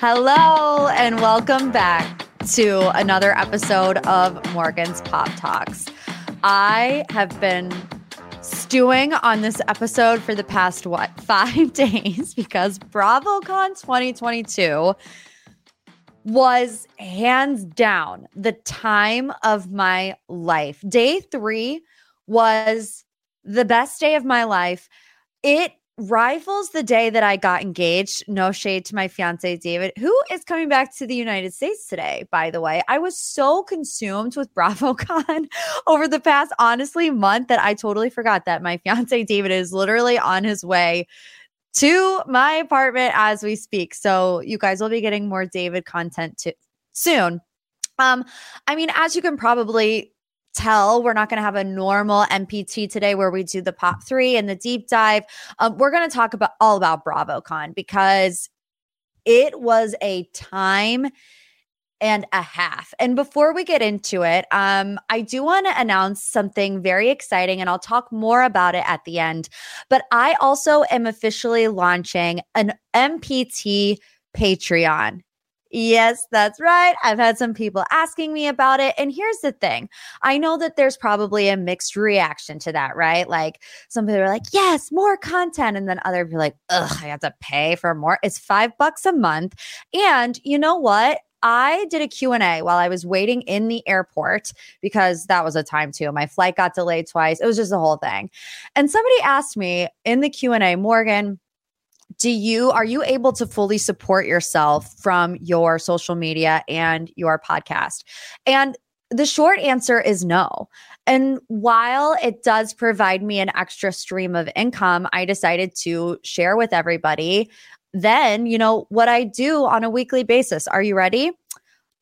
Hello, and welcome back to another episode of Morgan's Pop Talks. I have been stewing on this episode for the past, what, five days because BravoCon 2022 was hands down the time of my life. Day three was the best day of my life. It rivals the day that I got engaged. No shade to my fiance, David, who is coming back to the United States today, by the way. I was so consumed with BravoCon over the past, honestly, month that I totally forgot that my fiance, David, is literally on his way to my apartment as we speak. So you guys will be getting more David content to, soon. Um, I mean, as you can probably tell we're not going to have a normal MPT today where we do the pop three and the deep dive. Um, we're going to talk about all about BravoCon because it was a time and a half. And before we get into it, um, I do want to announce something very exciting, and I'll talk more about it at the end. But I also am officially launching an MPT Patreon. Yes, that's right. I've had some people asking me about it. And here's the thing I know that there's probably a mixed reaction to that, right? Like some people are like, yes, more content. And then other people are like, ugh, I have to pay for more. It's five bucks a month. And you know what? I did a Q&A while I was waiting in the airport because that was a time too. My flight got delayed twice. It was just the whole thing. And somebody asked me in the Q&A, Morgan, do you are you able to fully support yourself from your social media and your podcast? And the short answer is no. And while it does provide me an extra stream of income i decided to share with everybody. Then you know what i do on a weekly basis are you ready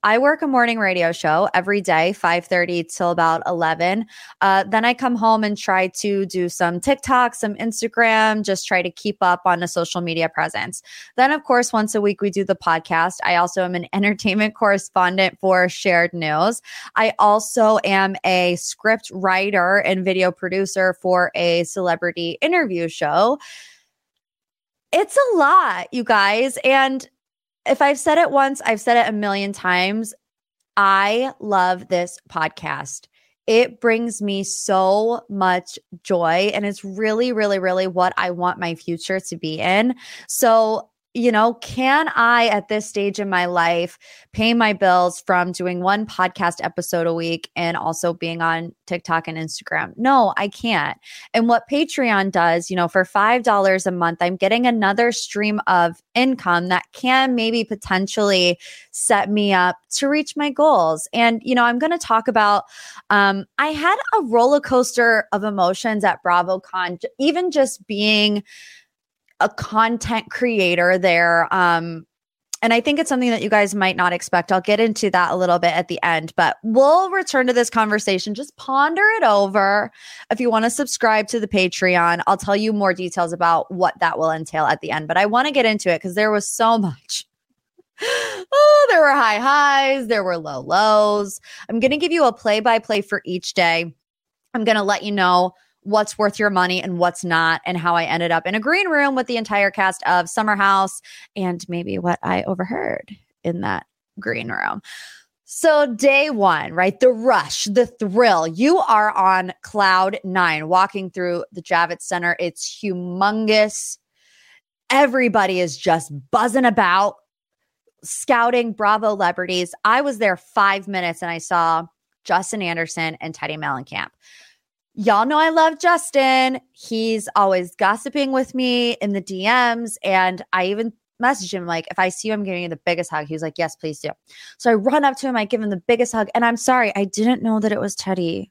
I work a morning radio show every day, 5:30 till about 11. Uh, then I come home and try to do some TikTok, some Instagram, just try to keep up on a social media presence. Then, of course, once a week we do the podcast. I also am an entertainment correspondent for Shared News. I also am a script writer and video producer for a celebrity interview show. It's a lot, you guys. And if I've said it once, I've said it a million times. I love this podcast. It brings me so much joy, and it's really, really, really what I want my future to be in. So you know, can I at this stage in my life pay my bills from doing one podcast episode a week and also being on TikTok and Instagram? No, I can't. And what Patreon does, you know, for $5 a month, I'm getting another stream of income that can maybe potentially set me up to reach my goals. And, you know, I'm going to talk about, um, I had a roller coaster of emotions at BravoCon, even just being a content creator there. Um, and I think it's something that you guys might not expect. I'll get into that a little bit at the end, but we'll return to this conversation. Just ponder it over. If you want to subscribe to the Patreon, I'll tell you more details about what that will entail at the end. But I want to get into it because there was so much. oh, there were high highs, there were low lows. I'm going to give you a play by play for each day. I'm going to let you know what's worth your money and what's not, and how I ended up in a green room with the entire cast of Summer House and maybe what I overheard in that green room. So, day one, right? The rush, the thrill. You are on cloud nine walking through the Javits Center. It's humongous. Everybody is just buzzing about, scouting Bravo celebrities. I was there five minutes and I saw Justin Anderson and Teddi Mellencamp. Y'all know I love Justin. He's always gossiping with me in the DMs. And I even messaged him like, if I see you, I'm giving you the biggest hug. He was like, yes, please do. So I run up to him, I give him the biggest hug. And I'm sorry, I didn't know that it was Teddi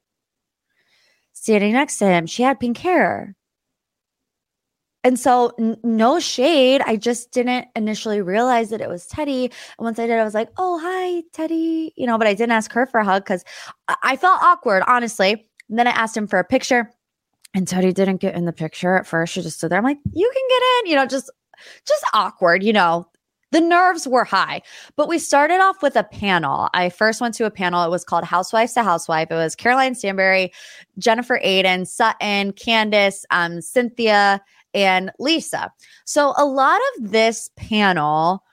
standing next to him. She had pink hair. And so, n- no shade. I just didn't initially realize that it was Teddi. And once I did, I was like, oh, hi, Teddi. You know, but I didn't ask her for a hug because I-, I felt awkward, honestly. And then I asked him for a picture. And Teddi didn't get in the picture at first. She just stood there. I'm like, you can get in, you know, just just awkward, you know. The nerves were high, but we started off with a panel. I first went to a panel. It was called Housewives to Housewife. It was Caroline Stanbury, Jennifer Aydin, Sutton, Candiace, um, Cynthia, and Lisa. So a lot of this panel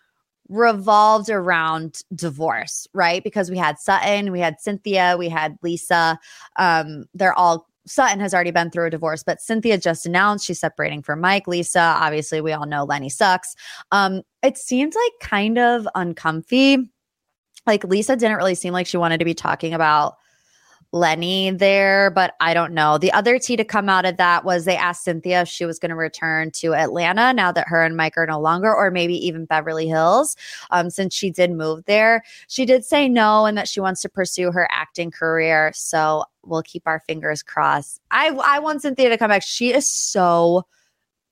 revolved around divorce, right? Because we had Sutton, we had Cynthia, we had Lisa. Um, they're all Sutton has already been through a divorce, but Cynthia just announced she's separating from Mike. Lisa, obviously, we all know Lenny sucks. Um, it seemed like kind of uncomfy. Like Lisa didn't really seem like she wanted to be talking about Lenny there, but I don't know. The other tea to come out of that was they asked Cynthia if she was going to return to Atlanta now that her and Mike are no longer, or maybe even Beverly Hills, um, since she did move there. She did say no and that she wants to pursue her acting career. So we'll keep our fingers crossed. I I want Cynthia to come back. She is so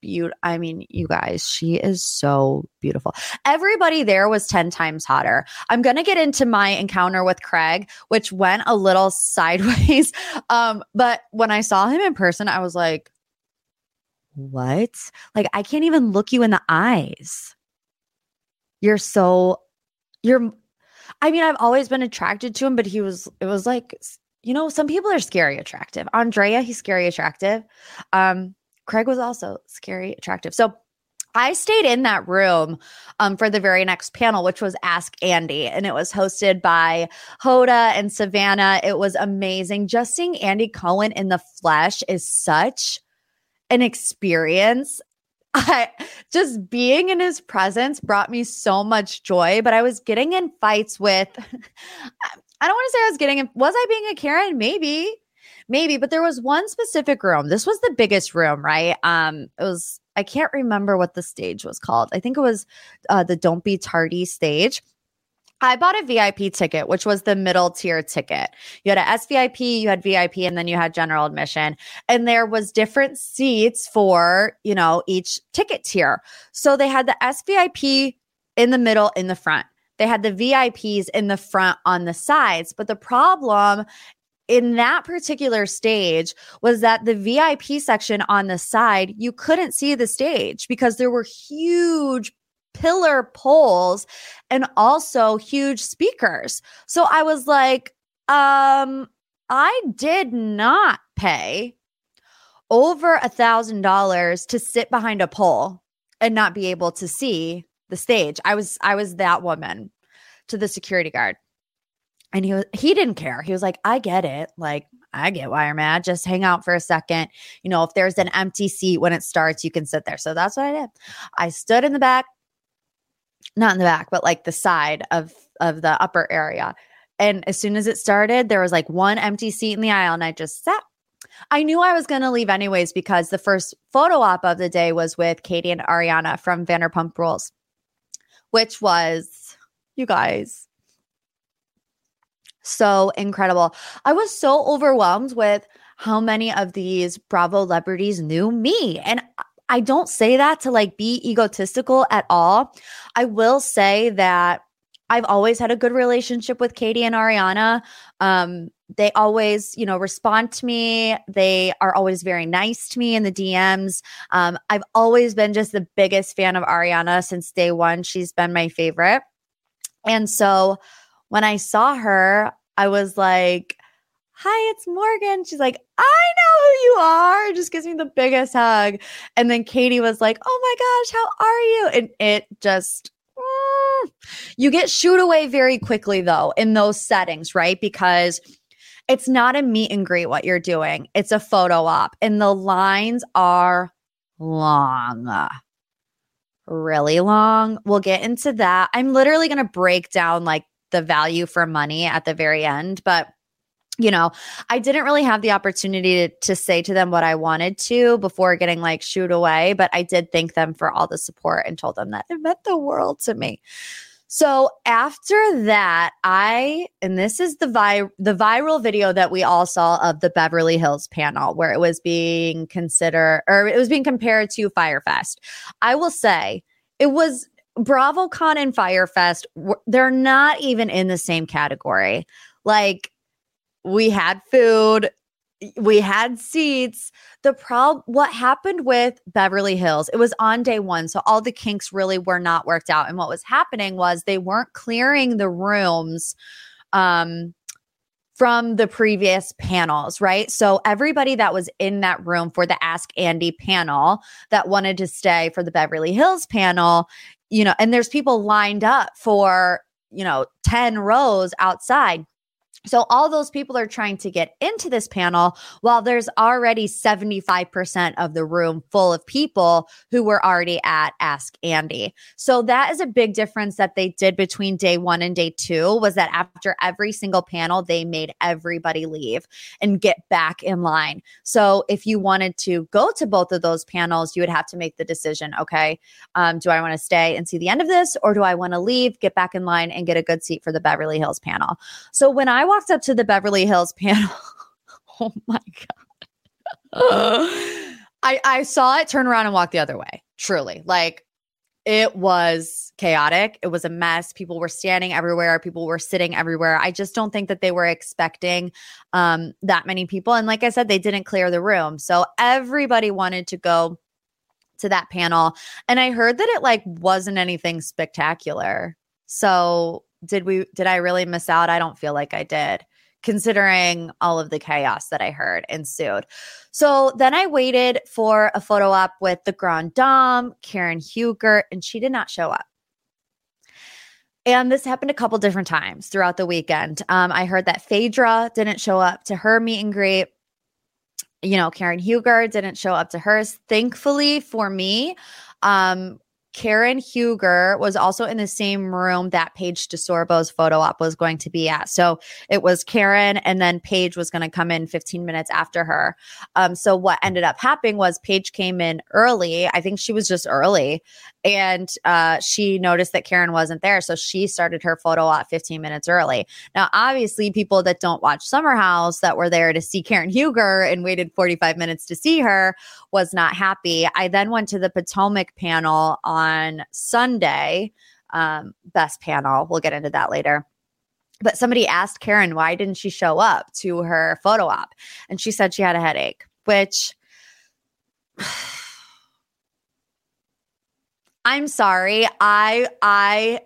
beautiful. I mean, you guys, she is so beautiful. Everybody there was 10 times hotter. I'm going to get into my encounter with Craig, which went a little sideways. Um, but when I saw him in person, I was like, what? Like, I can't even look you in the eyes. You're so, you're, I mean, I've always been attracted to him, but he was, it was like, you know, some people are scary attractive. Andrea, he's scary attractive. Um, Craig was also scary attractive. So I stayed in that room um, for the very next panel, which was Ask Andy, and it was hosted by Hoda and Savannah. It was amazing. Just seeing Andy Cohen in the flesh is such an experience. I just being in his presence brought me so much joy, but I was getting in fights with I don't want to say I was getting in was I being a Karen? Maybe maybe but there was one specific room this was the biggest room right um it was i can't remember what the stage was called i think it was uh, the don't be tardy stage I bought a VIP ticket, which was the middle tier ticket. You had a SVIP, you had VIP, and then you had general admission. And there was different seats for, you know, each ticket tier. So they had the SVIP in the middle, in the front. They had the VIPs in the front on the sides. But the problem in that particular stage was that the VIP section on the side, you couldn't see the stage because there were huge pillar poles and also huge speakers. So I was like, um, I did not pay over a thousand dollars to sit behind a pole and not be able to see the stage. I was I was that woman to the security guard. And he was he didn't care. He was like, I get it. Like, I get why you're mad. Just hang out for a second. You know, if there's an empty seat when it starts, you can sit there. So that's what I did. I stood in the back, not in the back, but like the side of of the upper area. And as soon as it started, there was like one empty seat in the aisle, and I just sat. I knew I was going to leave anyways because the first photo op of the day was with Katie and Ariana from Vanderpump Rules, which was, you guys, so incredible. I was so overwhelmed with how many of these Bravo celebrities knew me. And I don't say that to like be egotistical at all. I will say that I've always had a good relationship with Katie and Ariana. Um, they always, you know, respond to me. They are always very nice to me in the DMs. Um, I've always been just the biggest fan of Ariana since day one. She's been my favorite. And so when I saw her, I was like, Hi, it's Morgan. She's like, I know who you are. Just gives me the biggest hug. And then Katie was like, Oh my gosh, how are you? And it just, mm. you get shooed away very quickly though in those settings, right? Because it's not a meet and greet what you're doing. It's a photo op and the lines are long. Really long. We'll get into that. I'm literally going to break down like the value for money at the very end, but you know, I didn't really have the opportunity to, to, say to them what I wanted to before getting like shooed away, but I did thank them for all the support and told them that it meant the world to me. So after that, I and this is the vi- the viral video that we all saw of the Beverly Hills panel where it was being considered or it was being compared to Fyre Fest. I will say it was BravoCon and Fyre Fest, they're not even in the same category. Like we had food, we had seats. The problem, what happened with Beverly Hills, it was on day one. So all the kinks really were not worked out. And what was happening was they weren't clearing the rooms um, from the previous panels, right? So everybody that was in that room for the Ask Andy panel that wanted to stay for the Beverly Hills panel, you know, and there's people lined up for, you know, 10 rows outside so, all those people are trying to get into this panel while there's already 75% of the room full of people who were already at Ask Andy. So, that is a big difference that they did between day one and day two was that after every single panel, they made everybody leave and get back in line. So, if you wanted to go to both of those panels, you would have to make the decision okay, um, do I want to stay and see the end of this, or do I want to leave, get back in line, and get a good seat for the Beverly Hills panel? So, when I walked up to the Beverly Hills panel. oh my God. I, I saw it turn around and walk the other way. Truly. Like it was chaotic. It was a mess. People were standing everywhere. People were sitting everywhere. I just don't think that they were expecting um, that many people. And like I said, they didn't clear the room. So everybody wanted to go to that panel. And I heard that it like wasn't anything spectacular. So did we did I really miss out? I don't feel like I did considering all of the chaos that I heard ensued. So then I waited for a photo op with the Grand Dame, Karen Huger, and she did not show up. And this happened a couple different times throughout the weekend. Um, I heard that Phaedra didn't show up to her meet and greet. You know, Karen Huger didn't show up to hers. Thankfully for me, um, Karen Huger was also in the same room that Paige DeSorbo's photo op was going to be at. So it was Karen, and then Paige was going to come in 15 minutes after her. Um, so what ended up happening was Paige came in early. I think she was just early, and uh, she noticed that Karen wasn't there. So she started her photo op 15 minutes early. Now, obviously, people that don't watch Summer House that were there to see Karen Huger and waited 45 minutes to see her was not happy. I then went to the Potomac panel on Sunday, um, best panel. We'll get into that later. But somebody asked Karen, why didn't she show up to her photo op? And she said she had a headache, which I'm sorry. I I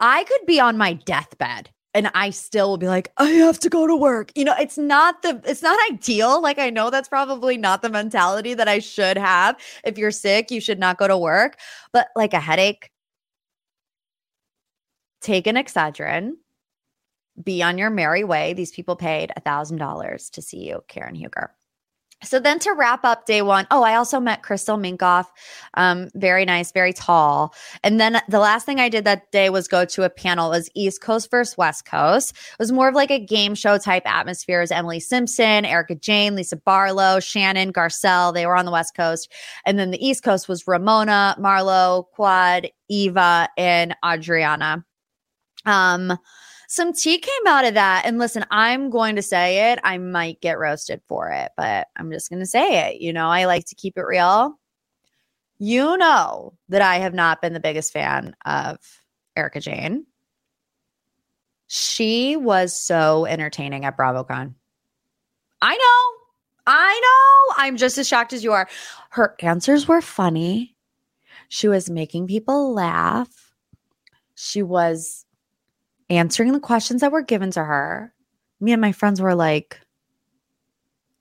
I could be on my deathbed and I still will be like, I have to go to work. You know, it's not the it's not ideal. Like I know that's probably not the mentality that I should have. If you're sick, you should not go to work. But like a headache, take an Excedrin, be on your merry way. These people paid a thousand dollars to see you, Karen Huger. So then to wrap up day one, oh, I also met Crystal Minkoff. Um, very nice, very tall. And then the last thing I did that day was go to a panel. It was East Coast versus West Coast. It was more of like a game show type atmosphere. It was Emily Simpson, Erika Jayne, Lisa Barlow, Shannon, Garcelle. They were on the West Coast. And then the East Coast was Ramona, Marlo, Quad, Eva, and Adriana. Um, some tea came out of that. And listen, I'm going to say it. I might get roasted for it, but I'm just going to say it. You know, I like to keep it real. You know that I have not been the biggest fan of Erika Jayne. She was so entertaining at BravoCon. I know. I know. I'm just as shocked as you are. Her answers were funny. She was making people laugh. She was answering the questions that were given to her. Me and my friends were like,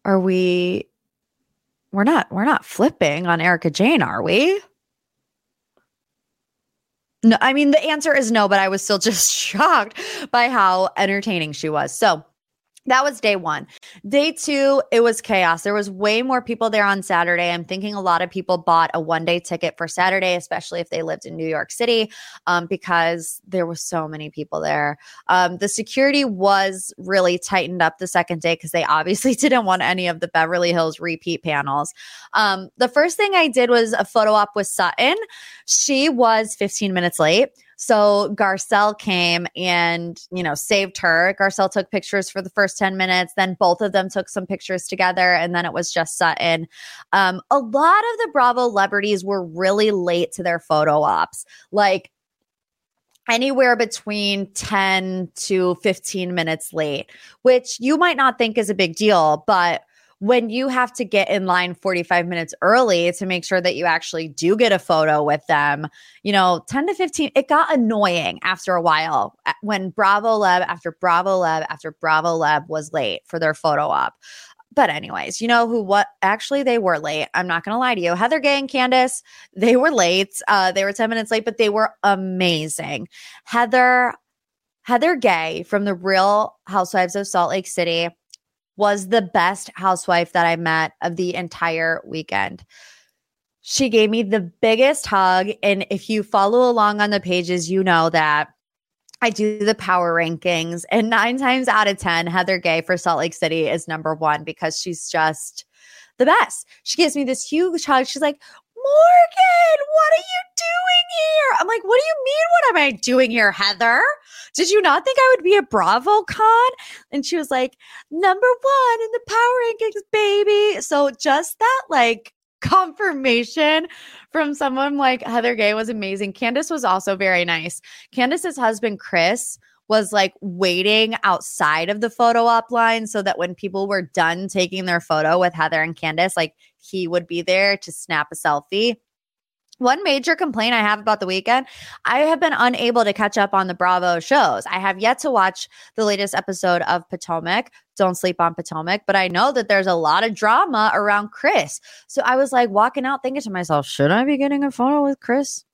are we we're not we're not flipping on Erika Jayne, are we? No, I mean, the answer is no, but I was still just shocked by how entertaining she was. So, that was day one. Day two, it was chaos. There was way more people there on Saturday. I'm thinking a lot of people bought a one day ticket for Saturday, especially if they lived in New York City, um, because there was so many people there. Um, the security was really tightened up the second day because they obviously didn't want any of the Beverly Hills repeat panels. Um, the first thing I did was a photo op with Sutton. She was 15 minutes late. So Garcelle came and, you know, saved her. Garcelle took pictures for the first 10 minutes. Then both of them took some pictures together. And then it was just Sutton. Um, a lot of the Bravo celebrities were really late to their photo ops. Like, anywhere between 10 to 15 minutes late, which you might not think is a big deal, but when you have to get in line 45 minutes early to make sure that you actually do get a photo with them, you know, 10 to 15, it got annoying after a while when Bravo Leb after Bravo Leb after Bravo Leb was late for their photo op. But anyways, you know who what actually they were late. I'm not gonna lie to you. Heather Gay and Candiace, they were late. Uh, they were 10 minutes late, but they were amazing. Heather, Heather Gay from the Real Housewives of Salt Lake City was the best housewife that I met of the entire weekend. She gave me the biggest hug. And if you follow along on the pages, you know that I do the power rankings. And nine times out of 10, Heather Gay for Salt Lake City is number one because she's just the best. She gives me this huge hug. She's like, Morgan, what are you doing here? I'm like, what do you mean? What am I doing here, Heather? Did you not think I would be a BravoCon? And she was like, number one in the power rankings, baby. So just that like confirmation from someone like Heather Gay was amazing. Candiace was also very nice. Candiace's husband, Chris, was like waiting outside of the photo op line so that when people were done taking their photo with Heather and Candiace, like he would be there to snap a selfie. One major complaint I have about the weekend, I have been unable to catch up on the Bravo shows. I have yet to watch the latest episode of Potomac. Don't sleep on Potomac, but I know that there's a lot of drama around Chris. So I was like walking out thinking to myself, should I be getting a photo with Chris?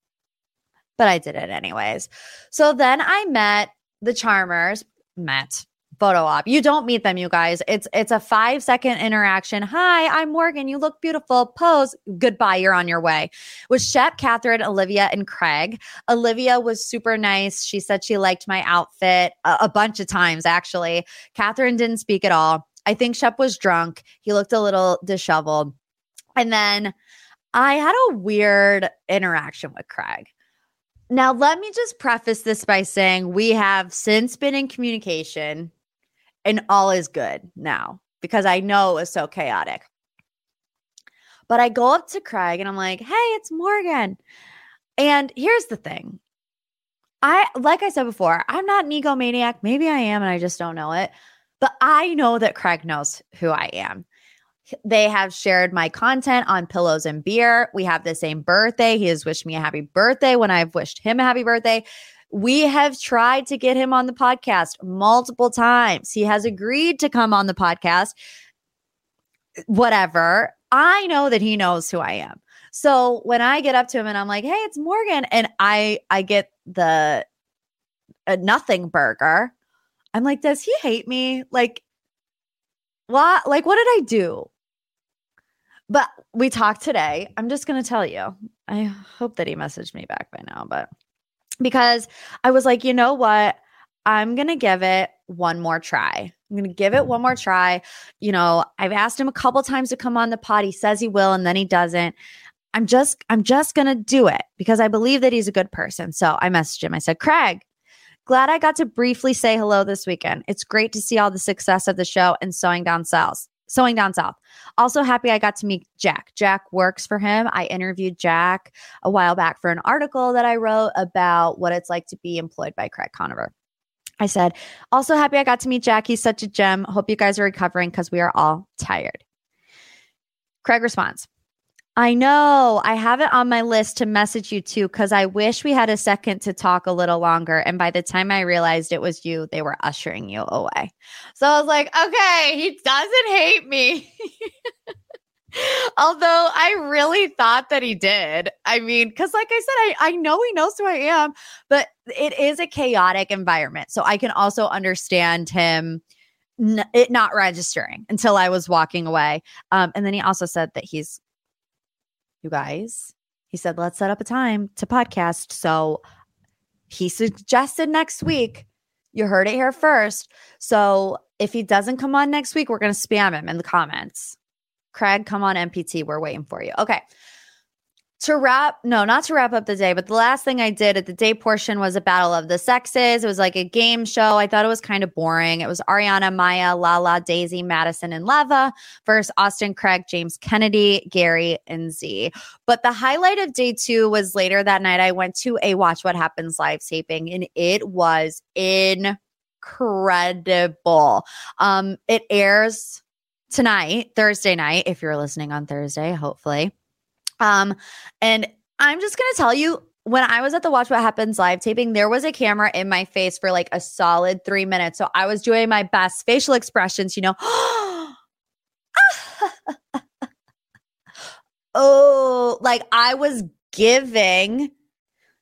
But I did it anyways. So then I met the Charmers, met photo op. You don't meet them, you guys. It's it's a five second interaction. Hi, I'm Morgan. You look beautiful. Pose. Goodbye. You're on your way. With Shep, Catherine, Olivia, and Craig. Olivia was super nice. She said she liked my outfit a, a bunch of times, actually. Catherine didn't speak at all. I think Shep was drunk. He looked a little disheveled. And then I had a weird interaction with Craig. Now, let me just preface this by saying we have since been in communication and all is good now because I know it was so chaotic. But I go up to Craig and I'm like, hey, it's Morgan. And here's the thing. I, like I said before, I'm not an egomaniac. Maybe I am and I just don't know it. But I know that Craig knows who I am. They have shared my content on Pillows and Beer. We have the same birthday. He has wished me a happy birthday when I've wished him a happy birthday. We have tried to get him on the podcast multiple times. He has agreed to come on the podcast. Whatever. I know that he knows who I am. So when I get up to him and I'm like, "Hey, it's Morgan," and I I get the a nothing burger, I'm like, "Does he hate me?" Like, what? Like, what did I do? But we talked today. I'm just gonna tell you. I hope that he messaged me back by now, but because I was like, you know what? I'm going to give it one more try. I'm going to give it one more try. You know, I've asked him a couple times to come on the pod. He says he will and then he doesn't. I'm just I'm just going to do it because I believe that he's a good person. So I messaged him. I said, "Craig, glad I got to briefly say hello this weekend. It's great to see all the success of the show and sewing down sales sewing down south. Also happy I got to meet Jack. Jack works for him. I interviewed Jack a while back for an article that I wrote about what it's like to be employed by Craig Conover. I said, also happy I got to meet Jack. He's such a gem. Hope you guys are recovering because we are all tired. Craig responds, I know. I have it on my list to message you too because I wish we had a second to talk a little longer. And by the time I realized it was you, they were ushering you away. So I was like, okay, he doesn't hate me. Although I really thought that he did. I mean, because like I said, I, I know he knows who I am, but it is a chaotic environment. So I can also understand him n- it not registering until I was walking away. Um, and then he also said that he's, you guys, he said, let's set up a time to podcast. So he suggested next week. You heard it here first. So if he doesn't come on next week, we're going to spam him in the comments. Craig, come on MPT. We're waiting for you. Okay. To wrap, no, not to wrap up the day, but the last thing I did at the day portion was a battle of the sexes. It was like a game show. I thought it was kind of boring. It was Ariana, Maya, Lala, Daisy, Madison, and Leva versus Austin, Craig, James Kennedy, Gary, and Z. But the highlight of day two was later that night. I went to a Watch What Happens live taping, and it was incredible. Um, it airs tonight, Thursday night, if you're listening on Thursday, hopefully. Um, and I'm just gonna tell you, when I was at the Watch What Happens live taping, there was a camera in my face for like a solid three minutes. So I was doing my best facial expressions, you know. oh, like I was giving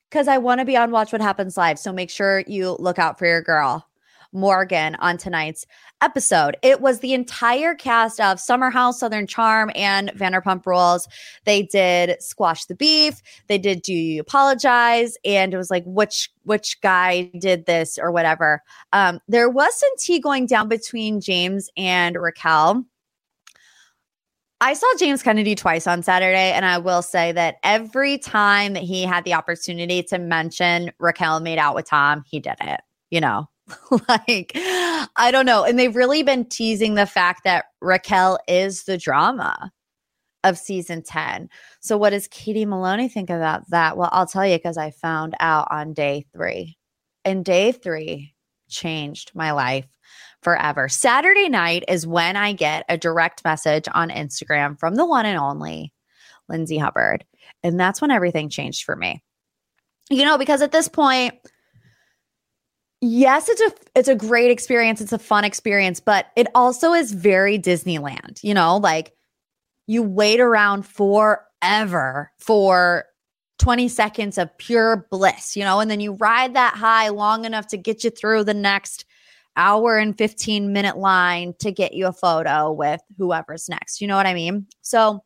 because I want to be on Watch What Happens Live. So make sure you look out for your girl. Morgan on tonight's episode. It was the entire cast of Summer House, Southern Charm, and Vanderpump Rules. They did Squash the Beef. They did Do You Apologize? And it was like, which which guy did this or whatever. Um, there was some tea going down between James and Raquel. I saw James Kennedy twice on Saturday, and I will say that every time that he had the opportunity to mention Raquel made out with Tom, he did it. You know, like, I don't know. And they've really been teasing the fact that Raquel is the drama of season 10. So, what does Katie Maloney think about that? Well, I'll tell you because I found out on day three. And day three changed my life forever. Saturday night is when I get a direct message on Instagram from the one and only Lindsay Hubbard. And that's when everything changed for me. You know, because at this point, yes it's a it's a great experience. It's a fun experience but it also is very disneyland you know like you wait around forever for 20 seconds of pure bliss you know and then you ride that high long enough to get you through the next hour and 15 minute line to get you a photo with whoever's next you know what i mean? So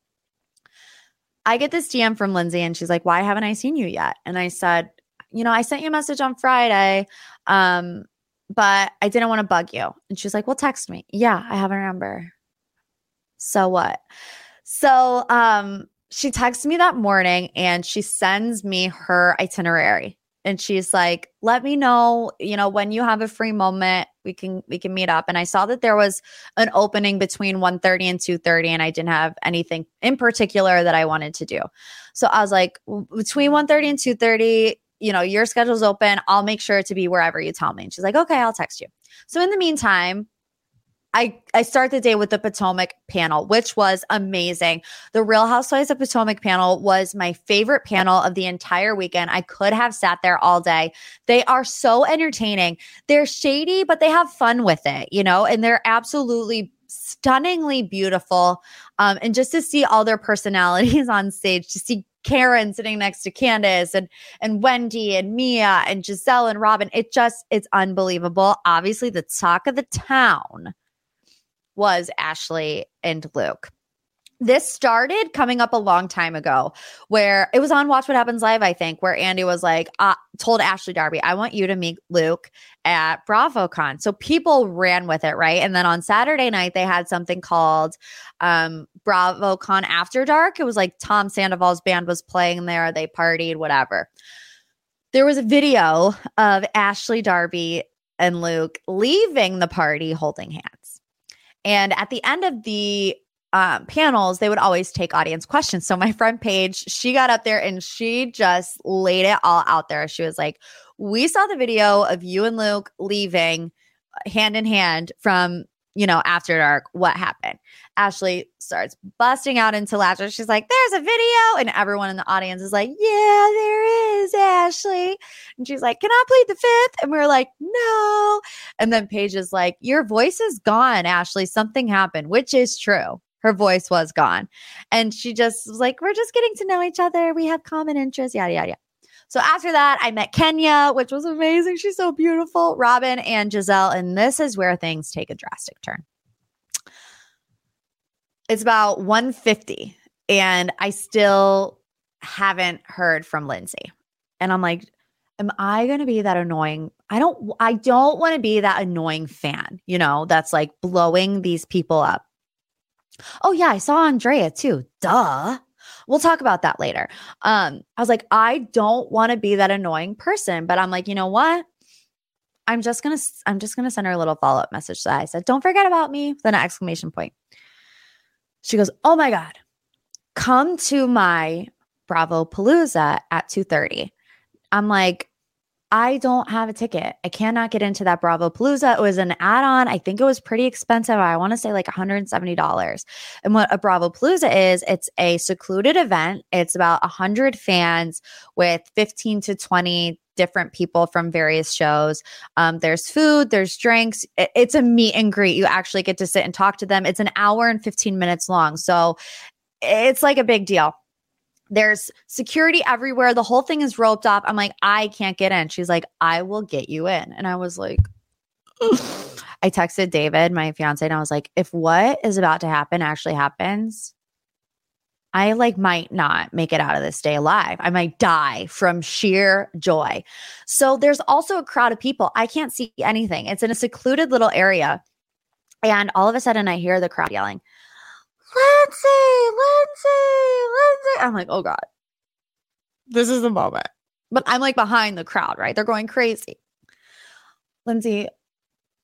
i get this dm from lindsay and she's like why haven't i seen you yet? And i said you know, I sent you a message on Friday, um, but I didn't want to bug you. And she's like, well, text me. Yeah, I have a number. So what? So um, she texts me that morning and she sends me her itinerary. And she's like, let me know, you know, when you have a free moment, we can we can meet up. And I saw that there was an opening between 1:30 and 2:30 and I didn't have anything in particular that I wanted to do. So I was like, between 1:30 and 2:30, you know, your schedule's open. I'll make sure to be wherever you tell me. And she's like, okay, I'll text you. So in the meantime, I, I start the day with the Potomac panel, which was amazing. The Real Housewives of Potomac panel was my favorite panel of the entire weekend. I could have sat there all day. They are so entertaining. They're shady, but they have fun with it, you know, and they're absolutely stunningly beautiful. Um, and just to see all their personalities on stage, to see Karen sitting next to Candiace and and Wendy and Mia and Gizelle and Robin. It just it's unbelievable. Obviously, the talk of the town was Ashley and Luke this started coming up a long time ago where it was on Watch What Happens Live, I think, where Andy was like, uh, told Ashley Darby, I want you to meet Luke at BravoCon. So people ran with it, right? And then on Saturday night, they had something called um, BravoCon After Dark. It was like Tom Sandoval's band was playing there, they partied, whatever. There was a video of Ashley Darby and Luke leaving the party holding hands. And at the end of the um, panels, they would always take audience questions. So my friend Paige, she got up there and she just laid it all out there. She was like, "We saw the video of you and Luke leaving hand in hand from you know after dark. What happened?" Ashley starts busting out into laughter. She's like, "There's a video," and everyone in the audience is like, "Yeah, there is, Ashley." And she's like, "Can I plead the fifth? And we are like, "No." And then Paige is like, "Your voice is gone, Ashley. Something happened," which is true her voice was gone. And she just was like, We're just getting to know each other. We have common interests, yada, yada, yada. So after that, I met Kenya, which was amazing. She's so beautiful, Robin and Gizelle. And this is where things take a drastic turn. It's about 150, and I still haven't heard from Lindsay. And I'm like, am I going to be that annoying? I don't I don't want to be that annoying fan, you know, that's like blowing these people up. Oh yeah, I saw Andrea too. Duh. We'll talk about that later. Um I was like I don't want to be that annoying person, but I'm like, you know what? I'm just to I'm just to send her a little follow-up message that I said, "Don't forget about me." Then an exclamation point. She goes, "Oh my god. Come to my Bravo Palooza at 2:30." I'm like, I don't have a ticket. I cannot get into that Bravo Palooza. It was an add on. I think it was pretty expensive. I want to say like $170. And what a Bravo Palooza is, it's a secluded event. It's about 100 fans with 15 to 20 different people from various shows. Um, there's food, there's drinks. It's a meet and greet. You actually get to sit and talk to them. It's an hour and 15 minutes long. So it's like a big deal. There's security everywhere. The whole thing is roped off. I'm like, I can't get in. She's like, I will get you in. And I was like, I texted David, my fiance, and I was like, if what is about to happen actually happens, I like might not make it out of this day alive. I might die from sheer joy. So there's also a crowd of people. I can't see anything. It's in a secluded little area. And all of a sudden I hear the crowd yelling, Lindsay, Lindsay, Lindsay. I'm like, oh God, this is the moment. But I'm like behind the crowd, right? They're going crazy. Lindsay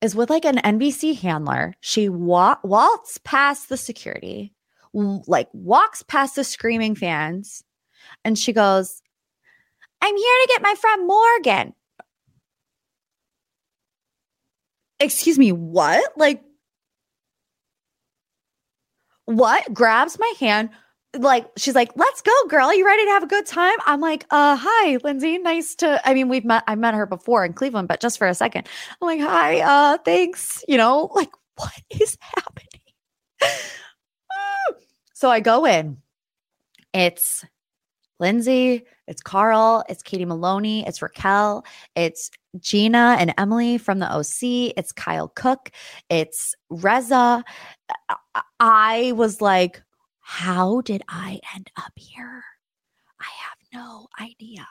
is with like an NBC handler. She wa- waltz past the security, like walks past the screaming fans, and she goes, I'm here to get my friend Morgan. Excuse me, what? Like, what? Grabs my hand like she's like let's go girl. You ready to have a good time? I'm like uh hi lindsay. Nice to i mean we've met i met her before in cleveland but just for a second. I'm like hi uh thanks. You know like what is happening? So i go in. It's lindsay it's carl it's katie maloney it's raquel it's gina and emily from the oc it's kyle cooke it's reza I was like, how did I end up here? I have no idea.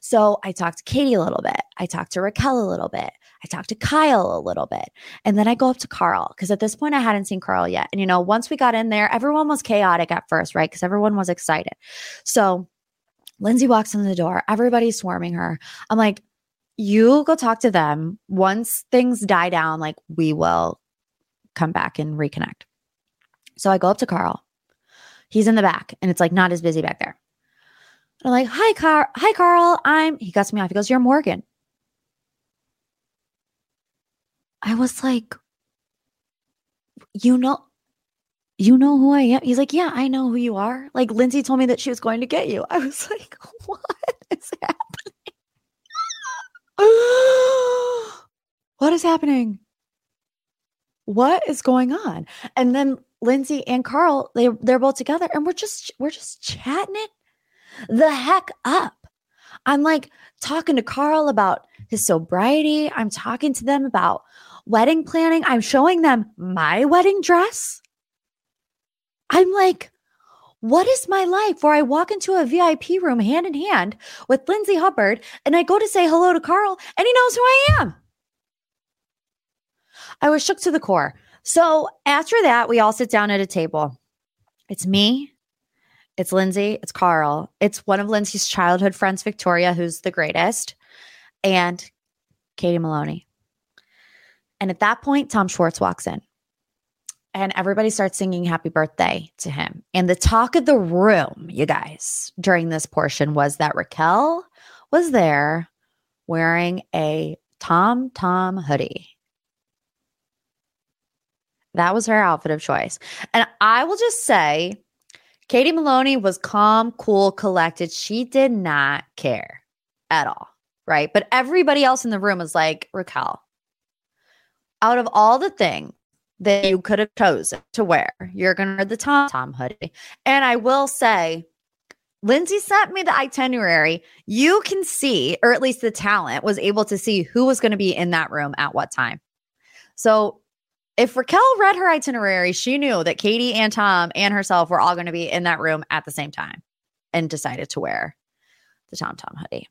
So I talked to Katie a little bit. I talked to Raquel a little bit. I talked to Kyle a little bit. And then I go up to Carl because at this point I hadn't seen Carl yet. And, you know, once we got in there, everyone was chaotic at first, right? Because everyone was excited. So Lindsay walks in the door, everybody's swarming her. I'm like, you go talk to them. Once things die down, like we will come back and reconnect. So I go up to Carl. He's in the back and it's like not as busy back there. I'm like, hi, Carl. Hi, Carl. I'm, he cuts me off. He goes, You're Morgan. I was like, You know, you know who I am? He's like, Yeah, I know who you are. Like, Lindsay told me that she was going to get you. I was like, What is happening? what is happening? What is going on? And then Lindsay and Carl, they they're both together and we're just we're just chatting it the heck up. I'm like talking to Carl about his sobriety. I'm talking to them about wedding planning. I'm showing them my wedding dress. I'm like, what is my life where I walk into a VIP room hand in hand with Lindsay Hubbard and I go to say hello to Carl and he knows who I am? I was shook to the core. So after that, we all sit down at a table. It's me, it's Lindsay, it's Carl, it's one of Lindsay's childhood friends, Victoria, who's the greatest, and Katie Maloney. And at that point, Tom Schwartz walks in and everybody starts singing happy birthday to him. And the talk of the room, you guys, during this portion was that Raquel was there wearing a Tom Tom hoodie. That was her outfit of choice. And I will just say, Katie Maloney was calm, cool, collected. She did not care at all. Right. But everybody else in the room was like, Raquel, out of all the things that you could have chosen to wear. You're going to wear the Tom Tom hoodie. And I will say, Lindsay sent me the itinerary. You can see, or at least the talent was able to see who was going to be in that room at what time. So if Raquel read her itinerary, she knew that Katie and Tom and herself were all going to be in that room at the same time and decided to wear the Tom Tom hoodie.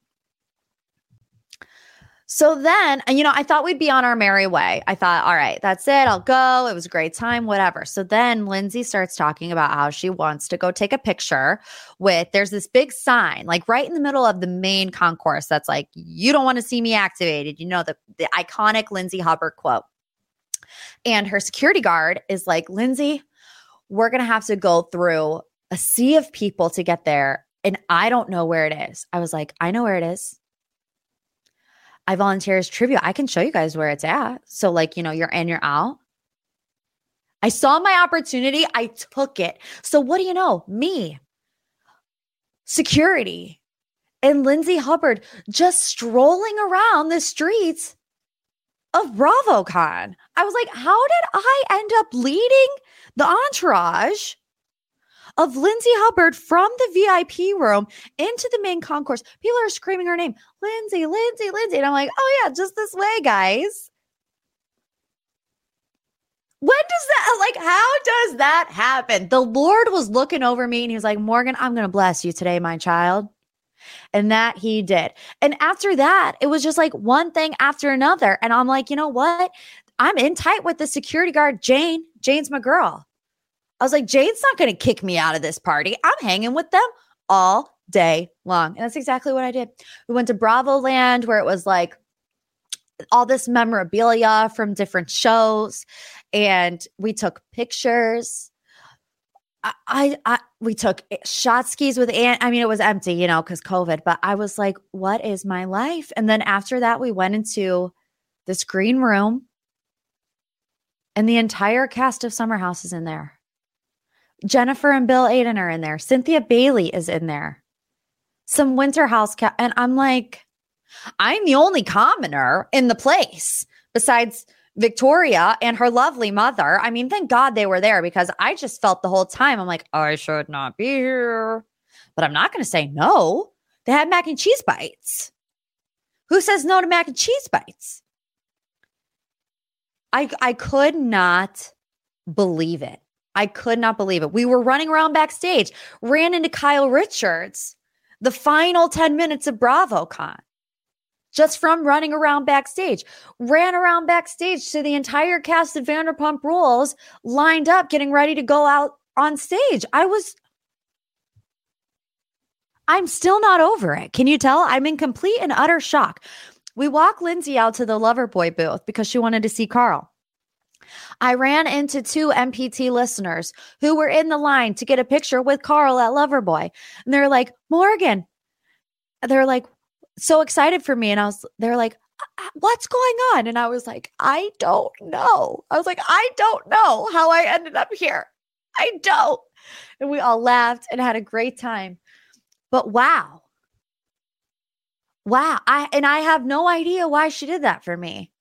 So then, and you know, I thought we'd be on our merry way. I thought, all right, that's it. I'll go. It was a great time, whatever. So then Lindsay starts talking about how she wants to go take a picture with, there's this big sign, like right in the middle of the main concourse that's like, you don't want to see me activated. You know, the, the iconic Lindsay Hubbard quote. And her security guard is like, Lindsay, we're going to have to go through a sea of people to get there. And I don't know where it is. I was like, I know where it is. I volunteer as trivia. I can show you guys where it's at. So, like, you know, you're in, you're out. I saw my opportunity. I took it. So, what do you know? Me, security, and Lindsay Hubbard just strolling around the streets of BravoCon. I was like, how did I end up leading the entourage of Lindsay Hubbard from the VIP room into the main concourse. People are screaming her name, Lindsay, Lindsay, Lindsay. And I'm like, oh, yeah, just this way, guys. When does that, like, how does that happen? The Lord was looking over me and he was like, Morgan, I'm to bless you today, my child. And that he did. And after that, it was just like one thing after another. And I'm like, you know what? I'm in tight with the security guard, Jane. Jane's my girl. I was like, Jane's not going to kick me out of this party. I'm hanging with them all day long. And that's exactly what I did. We went to Bravo Land where it was like all this memorabilia from different shows and we took pictures. I, I, we took shot skis with Aunt. I mean, it was empty, you know, because COVID, but I was like, what is my life? And then after that, we went into this green room and the entire cast of Summer House is in there. Jennifer and Bill Aydin are in there. Cynthia Bailey is in there. Some Winter House cat. And I'm like, I'm the only commoner in the place besides Victoria and her lovely mother. I mean, thank God they were there because I just felt the whole time, I'm like, I should not be here. But I'm not going to say no. They had mac and cheese bites. Who says no to mac and cheese bites? I, I could not believe it. I could not believe it. We were running around backstage, ran into Kyle Richards, the final 10 minutes of BravoCon, just from running around backstage. Ran around backstage to the entire cast of Vanderpump Rules lined up, getting ready to go out on stage. I was. I'm still not over it. Can you tell? I'm in complete and utter shock. We walk Lindsay out to the Loverboy booth because she wanted to see Carl. I ran into two MPT listeners who were in the line to get a picture with Carl at Loverboy. And they're like, Morgan, they're like, so excited for me. And I was, they're like, uh, uh, what's going on? And I was like, I don't know. I was like, I don't know how I ended up here. I don't. And we all laughed and had a great time. But wow. Wow. I and I have no idea why she did that for me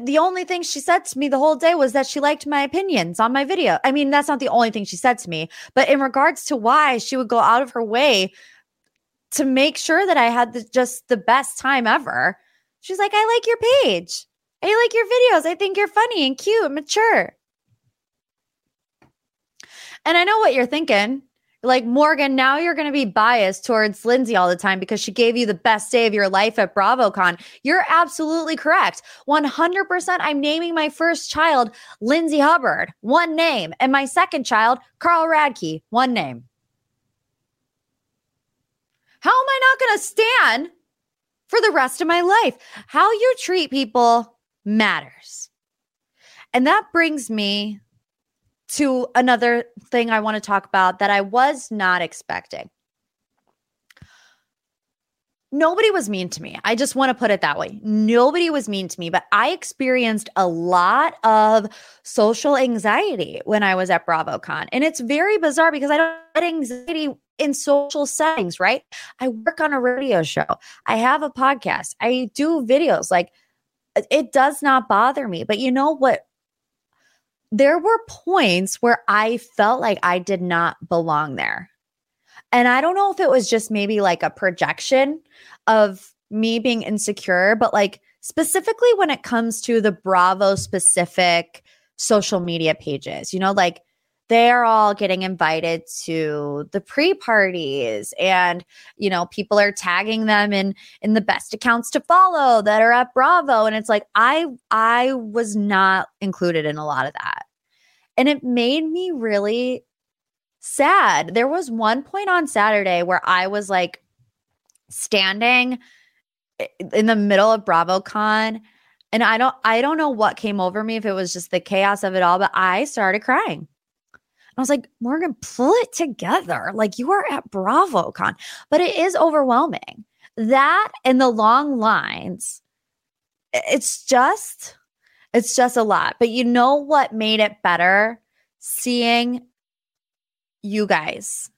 the only thing she said to me the whole day was that she liked my opinions on my video. I mean, that's not the only thing she said to me, but in regards to why she would go out of her way to make sure that I had the, just the best time ever, she's like, I like your page. I like your videos. I think you're funny and cute and mature. And I know what you're thinking like Morgan, now you're going to be biased towards Lindsay all the time because she gave you the best day of your life at BravoCon. You're absolutely correct. 100%. I'm naming my first child Lindsay Hubbard, one name, and my second child Carl Radke, one name. How am I not going to stand for the rest of my life? How you treat people matters. And that brings me to another thing I want to talk about that I was not expecting. Nobody was mean to me. I just want to put it that way. Nobody was mean to me, but I experienced a lot of social anxiety when I was at BravoCon. And it's very bizarre because I don't get anxiety in social settings, right? I work on a radio show, I have a podcast, I do videos. Like it does not bother me. But you know what there were points where I felt like I did not belong there. And I don't know if it was just maybe like a projection of me being insecure, but like specifically when it comes to the Bravo specific social media pages, you know, like they're all getting invited to the pre-parties and you know people are tagging them in in the best accounts to follow that are at bravo. And it's like i i was not included in a lot of that. And it made me really sad. There was one point on saturday where i was like standing in the middle of BravoCon. And I don't I don't know what came over me if it was just the chaos of it all, but I started crying. I was like, Morgan, pull it together. Like you are at BravoCon, but it is overwhelming. That and the long lines, it's just, it's just a lot. But you know what made it better? Seeing you guys.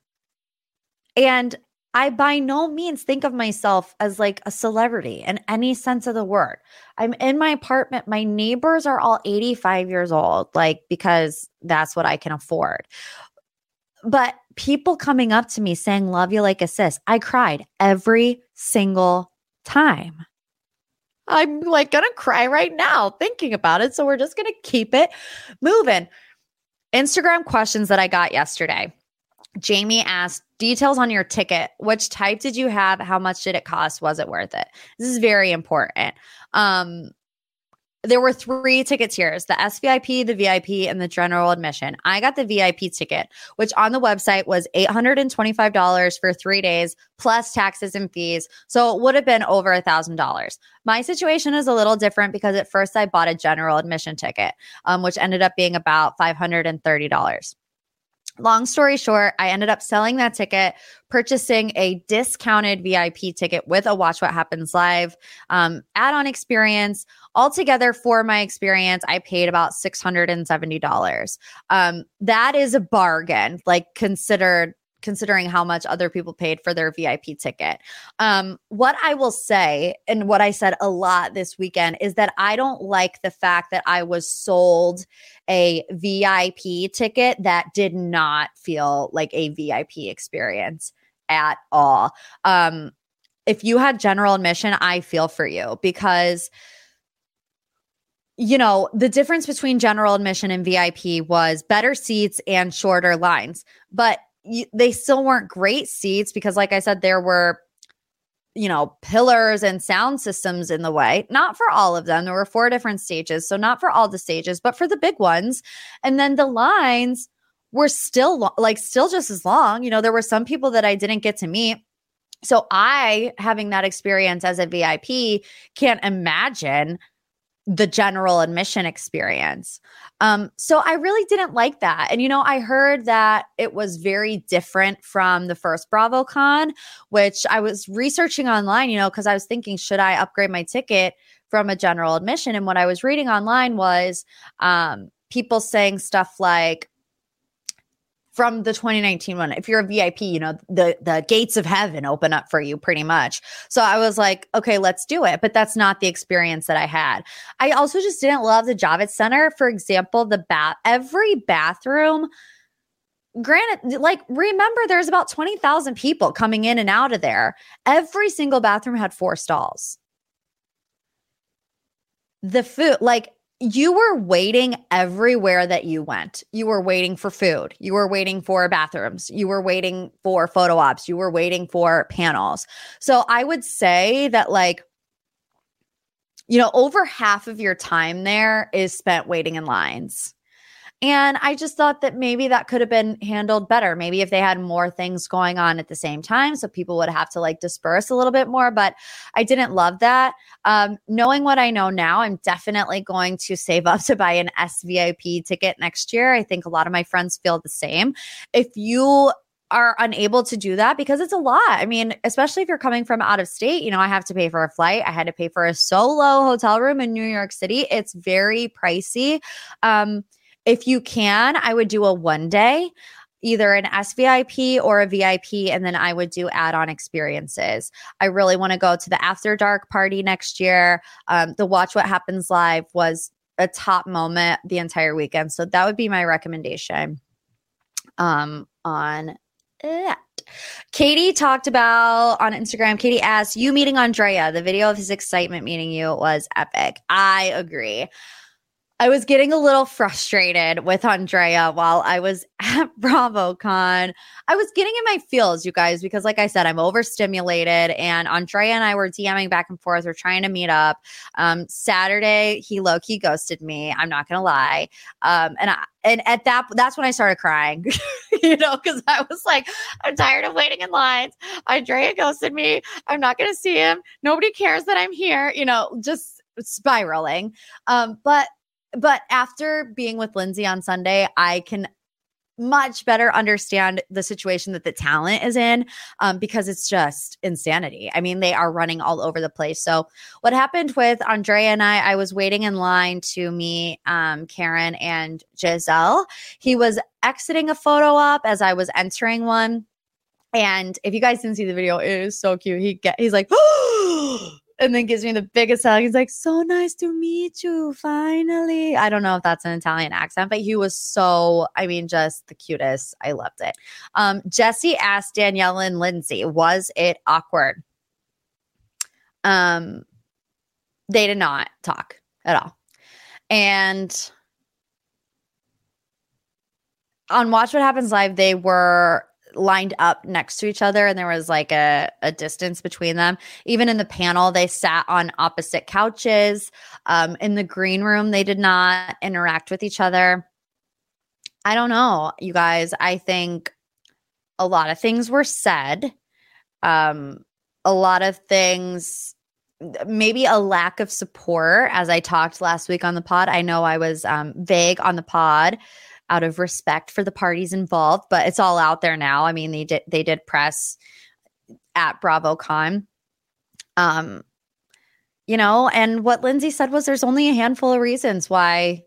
And I by no means think of myself as like a celebrity in any sense of the word. I'm in my apartment. My neighbors are all 85 years old, like because that's what I can afford. But people coming up to me saying, Love you like a sis. I cried every single time. I'm like gonna cry right now thinking about it. So we're just gonna keep it moving. Instagram questions that I got yesterday. Jamie asked details on your ticket. Which type did you have? How much did it cost? Was it worth it? This is very important. Um, there were three ticket tiers the SVIP, the VIP, and the general admission. I got the VIP ticket, which on the website was $825 for three days plus taxes and fees. So it would have been over a $1,000. My situation is a little different because at first I bought a general admission ticket, um, which ended up being about $530. Long story short, I ended up selling that ticket, purchasing a discounted VIP ticket with a Watch What Happens Live um, add on experience. Altogether, for my experience, I paid about $670. Um, that is a bargain, like considered considering how much other people paid for their VIP ticket. Um, what I will say, and what I said a lot this weekend, is that I don't like the fact that I was sold a VIP ticket that did not feel like a VIP experience at all. Um, if you had general admission, I feel for you because you know, the difference between general admission and VIP was better seats and shorter lines. But they still weren't great seats because, like I said, there were you know, pillars and sound systems in the way. Not for all of them. There were four different stages. So, not for all the stages, but for the big ones. And then the lines were still lo- like, still just as long. You know, there were some people that I didn't get to meet. So, I, having that experience as a VIP, can't imagine the general admission experience. Um, so I really didn't like that. And, you know, I heard that it was very different from the first BravoCon, which I was researching online, you know, because I was thinking, should I upgrade my ticket from a general admission? And what I was reading online was um, people saying stuff like, from the 2019 one. If you're a VIP, you know, the the gates of heaven open up for you pretty much. So I was like, okay, let's do it. But that's not the experience that I had. I also just didn't love the Javits Center. For example, the bath every bathroom granted like remember there's about 20,000 people coming in and out of there. Every single bathroom had four stalls. The food like you were waiting everywhere that you went. You were waiting for food. You were waiting for bathrooms. You were waiting for photo ops. You were waiting for panels. So I would say that, like, you know, over half of your time there is spent waiting in lines. And I just thought that maybe that could have been handled better. Maybe if they had more things going on at the same time, so people would have to like disperse a little bit more. But I didn't love that. Um, knowing what I know now, I'm definitely going to save up to buy an SVIP ticket next year. I think a lot of my friends feel the same. If you are unable to do that because it's a lot. I mean, especially if you're coming from out of state, you know, I have to pay for a flight. I had to pay for a solo hotel room in New York City. It's very pricey. Um, if you can, I would do a one day, either an SVIP or a VIP, and then I would do add on experiences. I really want to go to the After Dark party next year. Um, the Watch What Happens Live was a top moment the entire weekend. So that would be my recommendation um, on that. Katie talked about on Instagram. Katie asked, You meeting Andrea, the video of his excitement meeting you was epic. I agree. I was getting a little frustrated with Andrea while I was at BravoCon. I was getting in my feels, you guys, because like I said, I'm overstimulated and Andrea and I were DMing back and forth. We're trying to meet up. Um, Saturday, he low key ghosted me. I'm not gonna lie. Um, and I, and at that, that's when I started crying, you know, because I was like, I'm tired of waiting in lines. Andrea ghosted me. I'm not gonna see him. Nobody cares that I'm here, you know, just spiraling. Um, but but after being with Lindsay on Sunday, I can much better understand the situation that the talent is in um, because it's just insanity. I mean, they are running all over the place. So, what happened with Andrea and I, I was waiting in line to meet um, Karen and Gizelle. He was exiting a photo op as I was entering one. And if you guys didn't see the video, it is so cute. He get he's like, and then gives me the biggest hug. He's like, "So nice to meet you, finally." I don't know if that's an Italian accent, but he was so, I mean, just the cutest. I loved it. Um, Jesse asked Danielle and Lindsay, "Was it awkward?" Um, they did not talk at all, and on Watch What Happens Live, they were lined up next to each other and there was like a, a distance between them. Even in the panel, they sat on opposite couches. Um, in the green room, they did not interact with each other. I don't know, you guys. I think a lot of things were said. Um, a lot of things maybe a lack of support as i talked last week on the pod i know i was um, vague on the pod out of respect for the parties involved, but it's all out there now. I mean, they did they did press at BravoCon. Um, you know, and what Lindsay said was there's only a handful of reasons why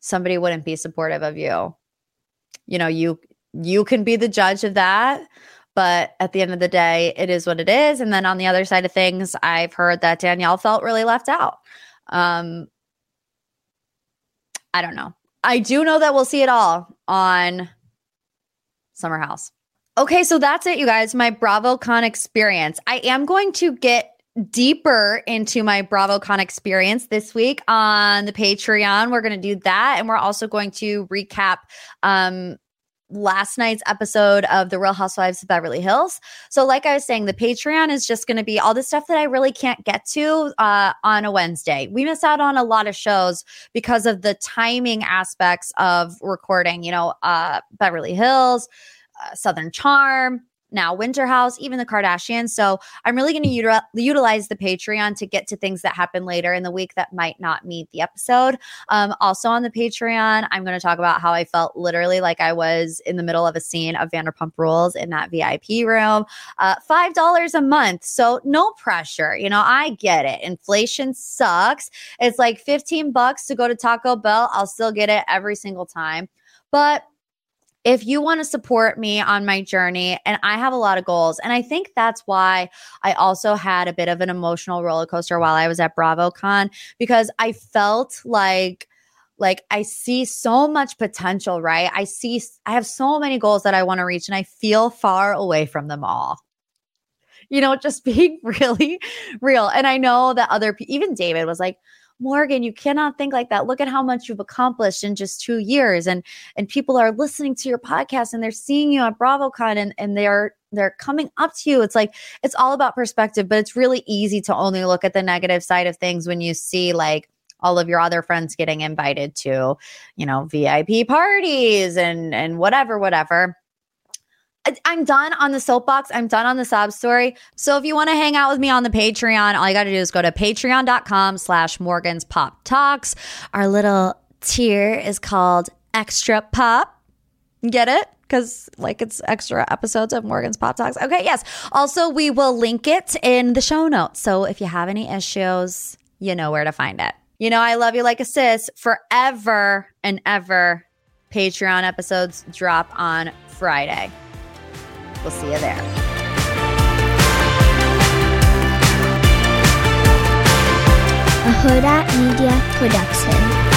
somebody wouldn't be supportive of you. You know, you you can be the judge of that, but at the end of the day, it is what it is. And then on the other side of things, I've heard that Danielle felt really left out. Um, I don't know. I do know that we'll see it all on Summer House. Okay, so that's it, you guys. My BravoCon experience. I am going to get deeper into my BravoCon experience this week on the Patreon. We're going to do that. And we're also going to recap um, last night's episode of The Real Housewives of Beverly Hills. So, like I was saying, the Patreon is just going to be all the stuff that I really can't get to uh, on a Wednesday. We miss out on a lot of shows because of the timing aspects of recording, you know, uh, Beverly Hills, uh, Southern Charm, now Winter House, even the Kardashians. So I'm really going to utilize the Patreon to get to things that happen later in the week that might not meet the episode. Um, also on the Patreon, I'm going to talk about how I felt literally like I was in the middle of a scene of Vanderpump Rules in that VIP room. Uh, Five dollars a month, so no pressure. You know, I get it. Inflation sucks. It's like 15 bucks to go to Taco Bell. I'll still get it every single time, but if you want to support me on my journey, and I have a lot of goals, and I think that's why I also had a bit of an emotional roller coaster while I was at BravoCon because I felt like like I see so much potential, right? I see I have so many goals that I want to reach and I feel far away from them all. You know, just being really real. And I know that other even David was like, Morgan, you cannot think like that. Look at how much you've accomplished in just two years. And and people are listening to your podcast and they're seeing you at BravoCon and, and they're they're coming up to you. It's like it's all about perspective, but it's really easy to only look at the negative side of things when you see like all of your other friends getting invited to, you know, VIP parties and and whatever, whatever. I'm done on the soapbox. I'm done on the sob story. So if you want to hang out with me on the Patreon, all you got to do is go to patreon.com slash Morgan's Pop Talks. Our little tier is called Extra Pop. Get it? Because like it's extra episodes of Morgan's Pop Talks. Okay, yes. Also, we will link it in the show notes. So if you have any issues, you know where to find it. You know, I love you like a sis forever and ever. Patreon episodes drop on Friday. We'll see you there. A Huda Media Production.